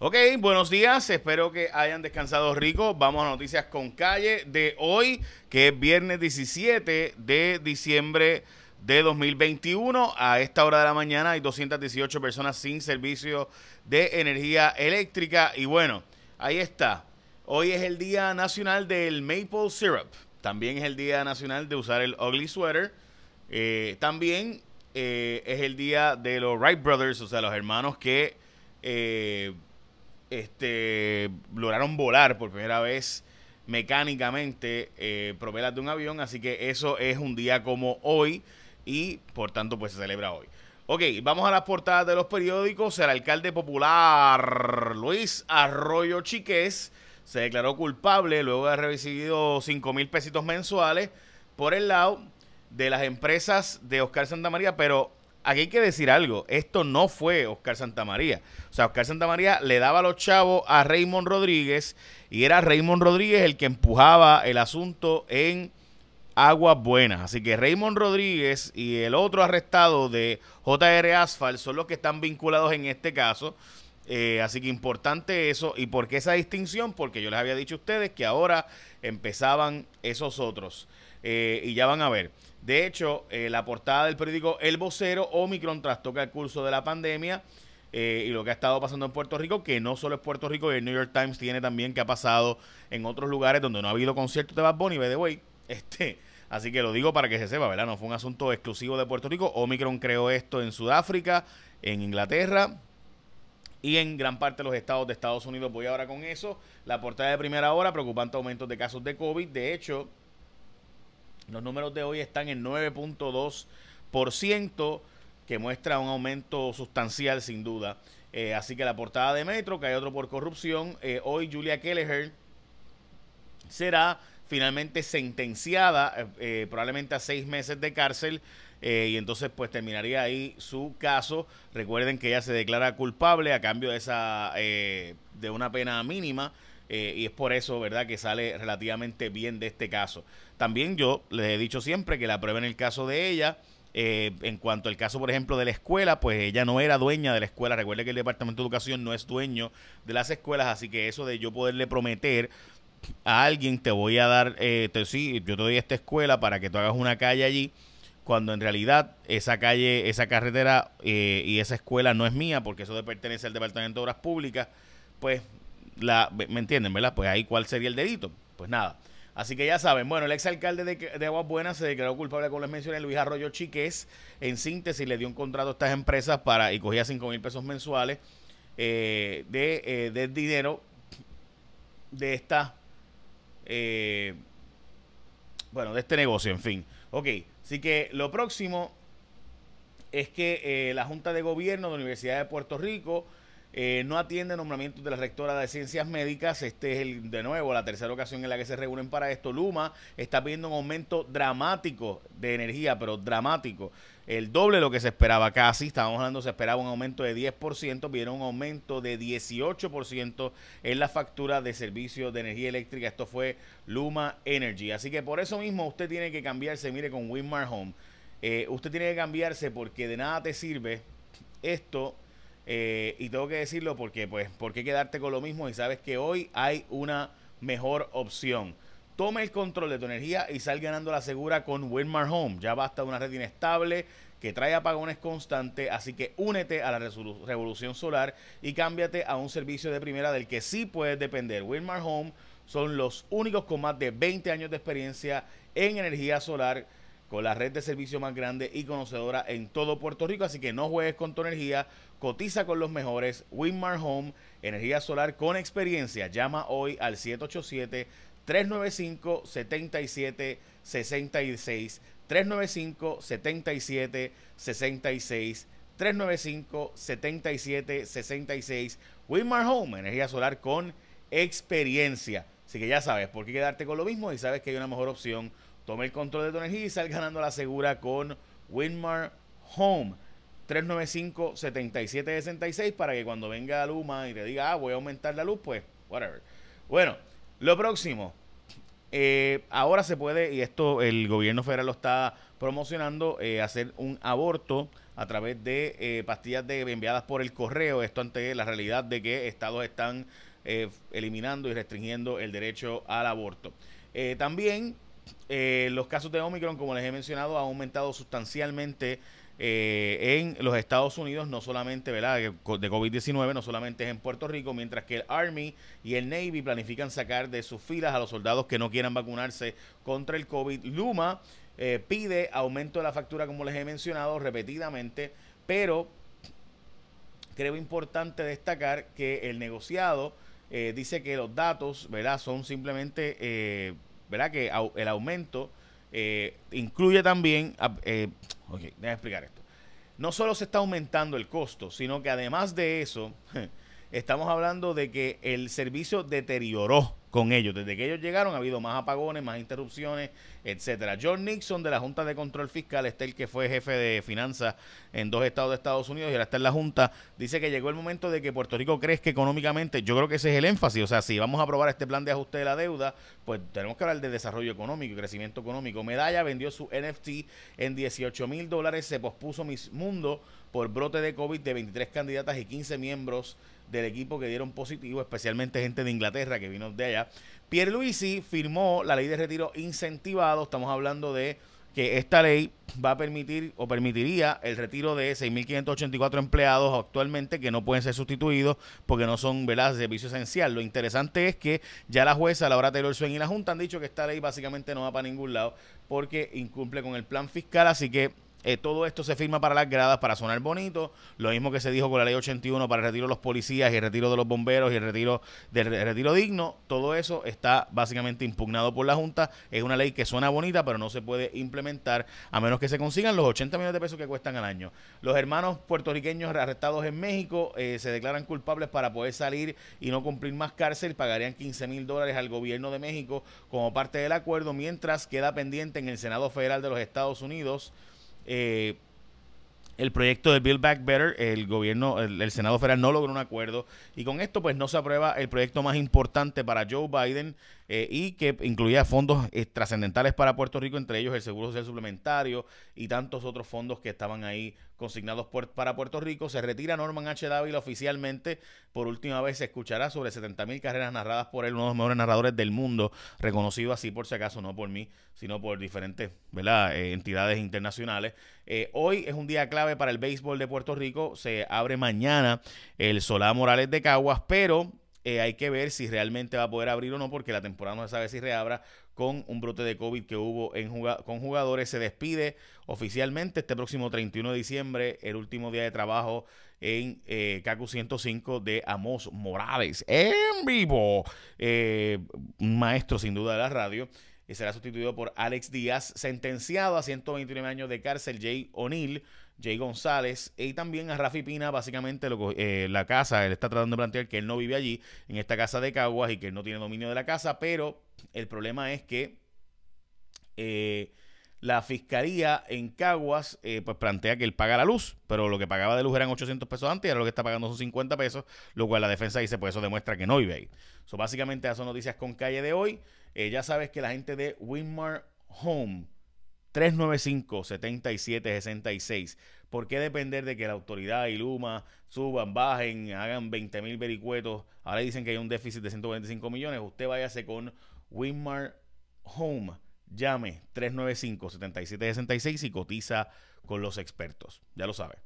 Ok, buenos días, espero que hayan descansado rico. Vamos a noticias con calle de hoy, que es viernes 17 de diciembre de 2021. A esta hora de la mañana hay 218 personas sin servicio de energía eléctrica. Y bueno, ahí está. Hoy es el Día Nacional del Maple Syrup. También es el Día Nacional de usar el Ugly Sweater. Eh, también eh, es el Día de los Wright Brothers, o sea, los hermanos que... Eh, este, lograron volar por primera vez mecánicamente eh, propelas de un avión, así que eso es un día como hoy y por tanto pues se celebra hoy. Ok, vamos a las portadas de los periódicos. El alcalde popular Luis Arroyo Chiqués se declaró culpable luego de haber recibido 5 mil pesitos mensuales por el lado de las empresas de Oscar Santamaría, pero aquí hay que decir algo, esto no fue Oscar Santamaría. O sea, Oscar Santamaría le daba los chavos a Raymond Rodríguez y era Raymond Rodríguez el que empujaba el asunto en aguas buenas. Así que Raymond Rodríguez y el otro arrestado de JR Asphalt son los que están vinculados en este caso. Eh, así que importante eso. ¿Y por qué esa distinción? Porque yo les había dicho a ustedes que ahora empezaban esos otros. Eh, y ya van a ver. De hecho, eh, la portada del periódico El Vocero, Omicron trastoca el curso de la pandemia eh, y lo que ha estado pasando en Puerto Rico, que no solo es Puerto Rico, el New York Times tiene también que ha pasado en otros lugares donde no ha habido conciertos de Bad Bunny, by the way. Este, así que lo digo para que se sepa, ¿verdad? No fue un asunto exclusivo de Puerto Rico. Omicron creó esto en Sudáfrica, en Inglaterra, y en gran parte de los estados de Estados Unidos. Voy ahora con eso. La portada de primera hora, preocupante aumento de casos de COVID. De hecho, los números de hoy están en 9.2%, que muestra un aumento sustancial sin duda. Eh, así que la portada de Metro, que hay otro por corrupción. Eh, hoy Julia Kelleher será finalmente sentenciada eh, probablemente a seis meses de cárcel y entonces pues terminaría ahí su caso. Recuerden que ella se declara culpable a cambio de esa de una pena mínima eh, y es por eso, ¿verdad?, que sale relativamente bien de este caso. También yo les he dicho siempre que la prueba en el caso de ella, eh, en cuanto al caso, por ejemplo, de la escuela, pues ella no era dueña de la escuela. Recuerde que el Departamento de Educación no es dueño de las escuelas, así que eso de yo poderle prometer a alguien, te voy a dar, eh, te, sí, yo te doy esta escuela para que tú hagas una calle allí, cuando en realidad esa calle, esa carretera y esa escuela no es mía, porque eso pertenece al Departamento de Obras Públicas, pues la, ¿me entienden, verdad? Pues ahí cuál sería el delito. Pues nada. Así que ya saben, bueno, el exalcalde de, de Aguas Buenas se declaró culpable, como les mencioné, Luis Arroyo Chiques. En síntesis, le dio un contrato a estas empresas para y cogía 5 mil pesos mensuales eh, de, eh, de, dinero de esta, eh, bueno, de este negocio, en fin. Ok, así que lo próximo es que la Junta de Gobierno de la Universidad de Puerto Rico eh, no atiende nombramientos de la rectora de Ciencias Médicas. Este es el, de nuevo la tercera ocasión en la que se reúnen para esto. Luma está pidiendo un aumento dramático de energía, pero dramático. El doble de lo que se esperaba casi. Estábamos hablando, se esperaba un aumento de 10%, vieron un aumento de 18% en la factura de servicio de energía eléctrica. Esto fue Luma Energy. Así que por eso mismo usted tiene que cambiarse, mire, con Winmar Home. Eh, usted tiene que cambiarse porque de nada te sirve esto eh, y tengo que decirlo porque, pues, ¿por qué quedarte con lo mismo? Y sabes que hoy hay una mejor opción. Tome el control de tu energía y sal ganando la segura con Winmar Home. Ya basta de una red inestable que trae apagones constantes, así que únete a la revolución solar y cámbiate a un servicio de primera del que sí puedes depender. Winmar Home son los únicos con más de 20 años de experiencia en energía solar con la red de servicio más grande y conocedora en todo Puerto Rico. Así que no juegues con tu energía, cotiza con los mejores. Winmar Home, energía solar con experiencia. Llama hoy al 787-395-7766. 395-7766. 395-7766. Winmar Home, energía solar con experiencia. Así que ya sabes por qué quedarte con lo mismo y sabes que hay una mejor opción Tome el control de tu energía y sal ganando la segura con Winmar Home. 395-7766 para que cuando venga Luma y te diga, ah, voy a aumentar la luz, pues, whatever. Bueno, lo próximo. Eh, ahora se puede, y esto el gobierno federal lo está promocionando eh, hacer un aborto a través de eh, pastillas enviadas por el correo. Esto ante la realidad de que estados están eliminando y restringiendo el derecho al aborto. también los casos de Omicron, como les he mencionado, han aumentado sustancialmente eh, en los Estados Unidos, no solamente ¿verdad? de COVID-19, no solamente es en Puerto Rico, mientras que el Army y el Navy planifican sacar de sus filas a los soldados que no quieran vacunarse contra el COVID. Luma eh, pide aumento de la factura, como les he mencionado repetidamente, pero creo importante destacar que el negociado eh, dice que los datos ¿verdad? son simplemente, ¿verdad? que el aumento incluye también... Ok, déjame explicar esto. No solo se está aumentando el costo, sino que además de eso, estamos hablando de que el servicio deterioró con ellos. Desde que ellos llegaron ha habido más apagones, más interrupciones, etcétera. John Nixon de la Junta de Control Fiscal, este el que fue jefe de finanzas en dos estados de Estados Unidos y ahora está en la Junta, dice que llegó el momento de que Puerto Rico crezca económicamente. Yo creo que ese es el énfasis. O sea, si vamos a aprobar este plan de ajuste de la deuda, pues tenemos que hablar de desarrollo económico y crecimiento económico. Medalla vendió su NFT en 18 mil dólares, se pospuso Miss Mundo por brote de COVID de 23 candidatas y 15 miembros del equipo que dieron positivo, especialmente gente de Inglaterra que vino de allá. Pierre Luisi firmó la ley de retiro incentivado. Estamos hablando de que esta ley va a permitir o permitiría el retiro de 6.584 empleados actualmente que no pueden ser sustituidos porque no son ¿verdad? servicio esencial. Lo interesante es que ya la jueza, Laura Taylor Swain y la Junta han dicho que esta ley básicamente no va para ningún lado porque incumple con el plan fiscal, así que eh, todo esto se firma para las gradas, para sonar bonito. Lo mismo que se dijo con la ley 81 para el retiro de los policías y el retiro de los bomberos y el retiro del retiro digno. Todo eso está básicamente impugnado por la Junta. Es una ley que suena bonita, pero no se puede implementar a menos que se consigan los 80 millones de pesos que cuestan al año. Los hermanos puertorriqueños arrestados en México eh, se declaran culpables para poder salir y no cumplir más cárcel. Pagarían 15 mil dólares al gobierno de México como parte del acuerdo, mientras queda pendiente en el Senado Federal de los Estados Unidos eh, el proyecto de Build Back Better, el gobierno, el, Senado Federal no logró un acuerdo y con esto pues no se aprueba el proyecto más importante para Joe Biden eh, y que incluía fondos eh, trascendentales para Puerto Rico, entre ellos el Seguro Social Suplementario y tantos otros fondos que estaban ahí consignados para Puerto Rico. Se retira Norman H. Dávila oficialmente. Por última vez se escuchará sobre 70 mil carreras narradas por él, uno de los mejores narradores del mundo, reconocido así por si acaso, no por mí, sino por diferentes eh, entidades internacionales. Hoy es un día clave para el béisbol de Puerto Rico. Se abre mañana el Solá Morales de Caguas, pero eh, hay que ver si realmente va a poder abrir o no, porque la temporada no se sabe si reabra con un brote de COVID que hubo en con jugadores. Se despide oficialmente este próximo 31 de diciembre, el último día de trabajo en eh, CACU 105 de Amos Morales en vivo. Eh, maestro sin duda de la radio. Y será sustituido por Alex Díaz, sentenciado a 129 años de cárcel. Jay O'Neill Jay González y también a Rafi Pina, básicamente eh, la casa, él está tratando de plantear que él no vive allí, en esta casa de Caguas y que él no tiene dominio de la casa, pero el problema es que eh, la fiscalía en Caguas eh, pues plantea que él paga la luz, pero lo que pagaba de luz eran 800 pesos antes y ahora lo que está pagando son 50 pesos, lo cual la defensa dice, pues eso demuestra que no vive ahí. Básicamente esas son noticias con calle de hoy. Ya sabes que la gente de Winmar Home 395-7766. ¿Por qué depender de que la autoridad y Luma suban, bajen, hagan 20 mil vericuetos? Ahora dicen que hay un déficit de 125 millones. Usted váyase con Winmar Home. Llame 395-7766 y cotiza con los expertos. Ya lo sabe.